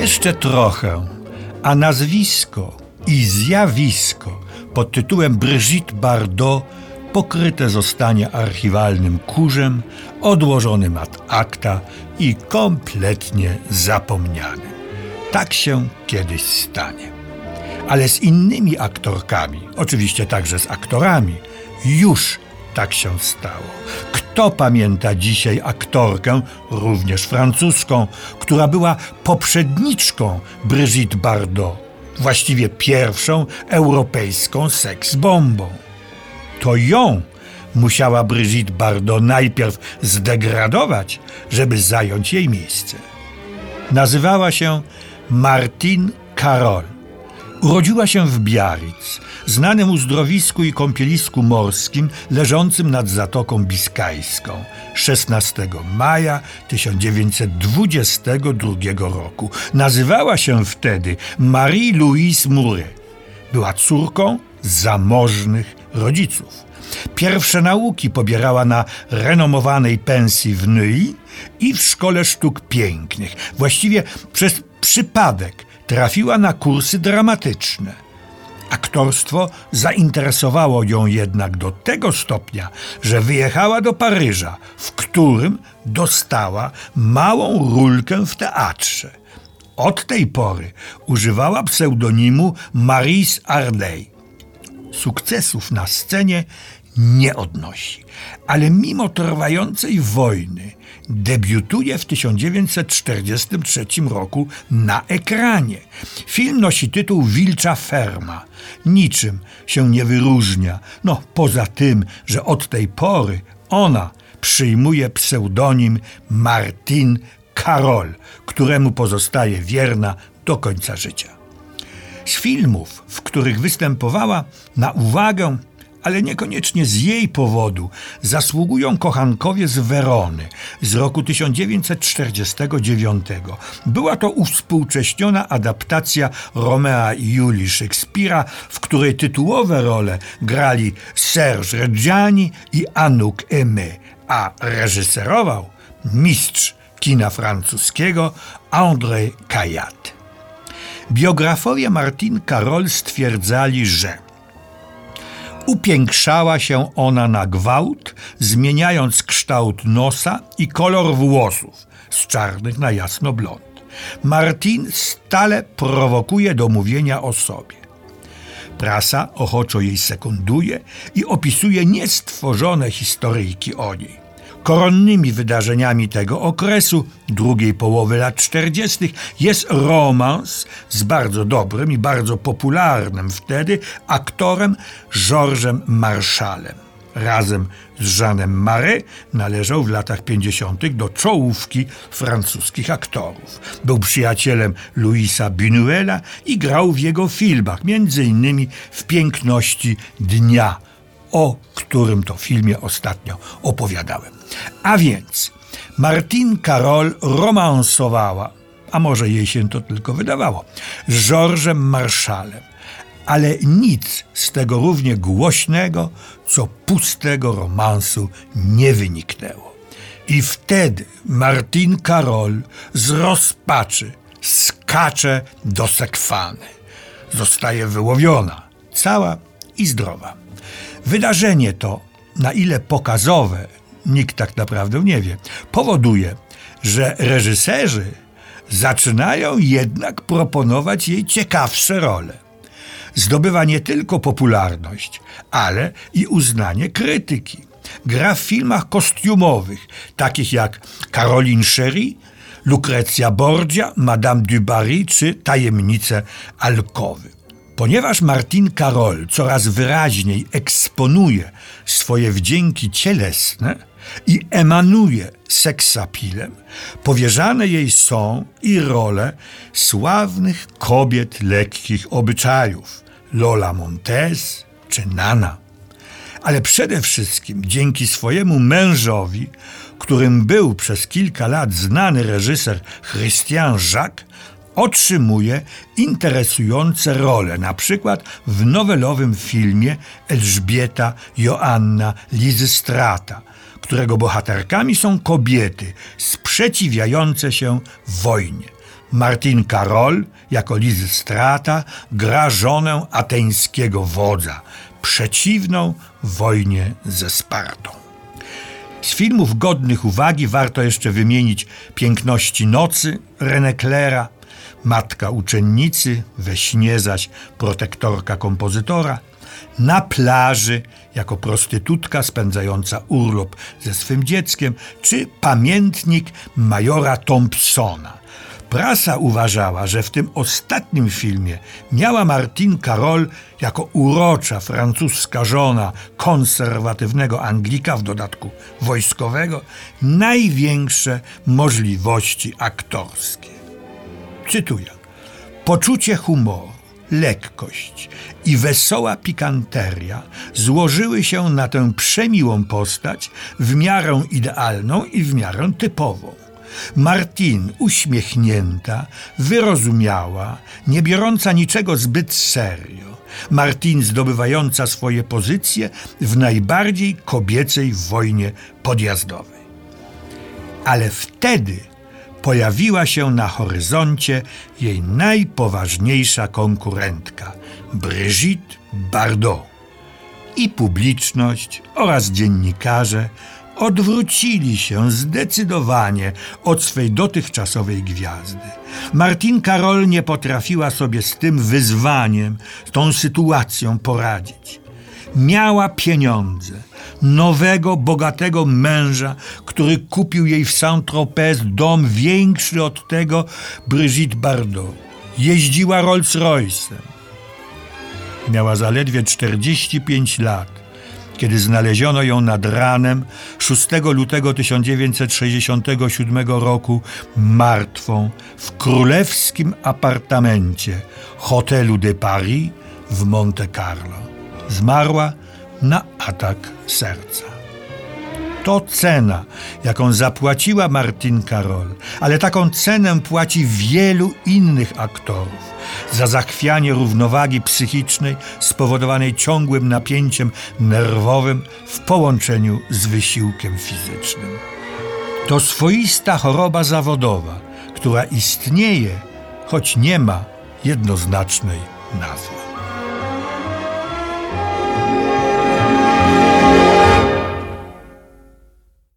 Jeszcze trochę, a nazwisko i zjawisko pod tytułem Brigitte Bardot pokryte zostanie archiwalnym kurzem, odłożonym ad acta i kompletnie zapomnianym. Tak się kiedyś stanie. Ale z innymi aktorkami, oczywiście także z aktorami, już tak się stało. Kto pamięta dzisiaj aktorkę, również francuską, która była poprzedniczką Brigitte Bardot, właściwie pierwszą europejską seksbombą? To ją musiała Brigitte Bardot najpierw zdegradować, żeby zająć jej miejsce. Nazywała się Martine Carol. Urodziła się w Biarritz, znanym uzdrowisku i kąpielisku morskim leżącym nad Zatoką Biskajską 16 maja 1922 roku. Nazywała się wtedy Marie-Louise Mouret. Była córką zamożnych rodziców. Pierwsze nauki pobierała na renomowanej pensji w Nui i w Szkole Sztuk Pięknych. Właściwie przez przypadek trafiła na kursy dramatyczne. Aktorstwo zainteresowało ją jednak do tego stopnia, że wyjechała do Paryża, w którym dostała małą rulkę w teatrze. Od tej pory używała pseudonimu Marise Ardey. Sukcesów na scenie nie odnosi, ale mimo trwającej wojny debiutuje w 1943 roku na ekranie. Film nosi tytuł Wilcza Ferma. Niczym się nie wyróżnia, no poza tym, że od tej pory ona przyjmuje pseudonim Martin Karol, któremu pozostaje wierna do końca życia. Z filmów, w których występowała, na uwagę ale niekoniecznie z jej powodu zasługują kochankowie z Werony z roku 1949. Była to uwspółcześniona adaptacja Romea i Julii Szekspira, w której tytułowe role grali Serge Reggiani i Anouk Aimé, a reżyserował mistrz kina francuskiego André Caillat. Biografowie Martin Carol stwierdzali, że Upiększała się ona na gwałt, zmieniając kształt nosa i kolor włosów z czarnych na jasno blond. Martin stale prowokuje do mówienia o sobie. Prasa ochoczo jej sekunduje i opisuje niestworzone historyjki o niej. Koronnymi wydarzeniami tego okresu, drugiej połowy lat 40., jest romans z bardzo dobrym i bardzo popularnym wtedy aktorem Georgesem Marszalem. Razem z Jeanem Marais należał w latach 50. do czołówki francuskich aktorów. Był przyjacielem Louisa Buñuela i grał w jego filmach, innymi w Piękności Dnia o którym to filmie ostatnio opowiadałem. A więc Martin Carol romansowała, a może jej się to tylko wydawało, z Georgesem Marszalem, ale nic z tego równie głośnego, co pustego romansu nie wyniknęło. I wtedy Martin Carol z rozpaczy skacze do sekwany. Zostaje wyłowiona, cała i zdrowa. Wydarzenie to, na ile pokazowe, nikt tak naprawdę nie wie, powoduje, że reżyserzy zaczynają jednak proponować jej ciekawsze role. Zdobywa nie tylko popularność, ale i uznanie krytyki. Gra w filmach kostiumowych, takich jak Caroline Sherry, Lucrezia Borgia, Madame du Barry czy Tajemnice Alkowy. Ponieważ Martin Carol coraz wyraźniej eksponuje swoje wdzięki cielesne, i emanuje seksapilem, powierzane jej są i role sławnych kobiet lekkich obyczajów Lola Montez czy Nana. Ale przede wszystkim dzięki swojemu mężowi, którym był przez kilka lat znany reżyser Christian Jacques, otrzymuje interesujące role, na przykład w nowelowym filmie Elżbieta Joanna Lizystrata, którego bohaterkami są kobiety sprzeciwiające się wojnie. Martin Karol jako Lizystrata gra żonę ateńskiego wodza, przeciwną wojnie ze Spartą. Z filmów godnych uwagi warto jeszcze wymienić Piękności nocy René Claira, Matka uczennicy, we śnie zaś protektorka kompozytora, na plaży jako prostytutka spędzająca urlop ze swym dzieckiem, czy pamiętnik majora Thompsona. Prasa uważała, że w tym ostatnim filmie miała Martine Carol jako urocza francuska żona konserwatywnego Anglika, w dodatku wojskowego, największe możliwości aktorskie. Cytuję: Poczucie humoru, lekkość i wesoła pikanteria złożyły się na tę przemiłą postać w miarę idealną i w miarę typową. Martin uśmiechnięta, wyrozumiała, nie biorąca niczego zbyt serio. Martin zdobywająca swoje pozycje w najbardziej kobiecej wojnie podjazdowej. Ale wtedy pojawiła się na horyzoncie jej najpoważniejsza konkurentka Brigitte Bardot. I publiczność oraz dziennikarze odwrócili się zdecydowanie od swej dotychczasowej gwiazdy. Martin Karol nie potrafiła sobie z tym wyzwaniem, z tą sytuacją poradzić. Miała pieniądze, nowego, bogatego męża, który kupił jej w Saint-Tropez dom większy od tego Brigitte Bardot. Jeździła Rolls-Royce'em. Miała zaledwie 45 lat kiedy znaleziono ją nad ranem 6 lutego 1967 roku martwą w królewskim apartamencie hotelu de Paris w Monte Carlo. Zmarła na atak serca. To cena, jaką zapłaciła Martin Karol, ale taką cenę płaci wielu innych aktorów za zachwianie równowagi psychicznej spowodowanej ciągłym napięciem nerwowym w połączeniu z wysiłkiem fizycznym. To swoista choroba zawodowa, która istnieje, choć nie ma jednoznacznej nazwy.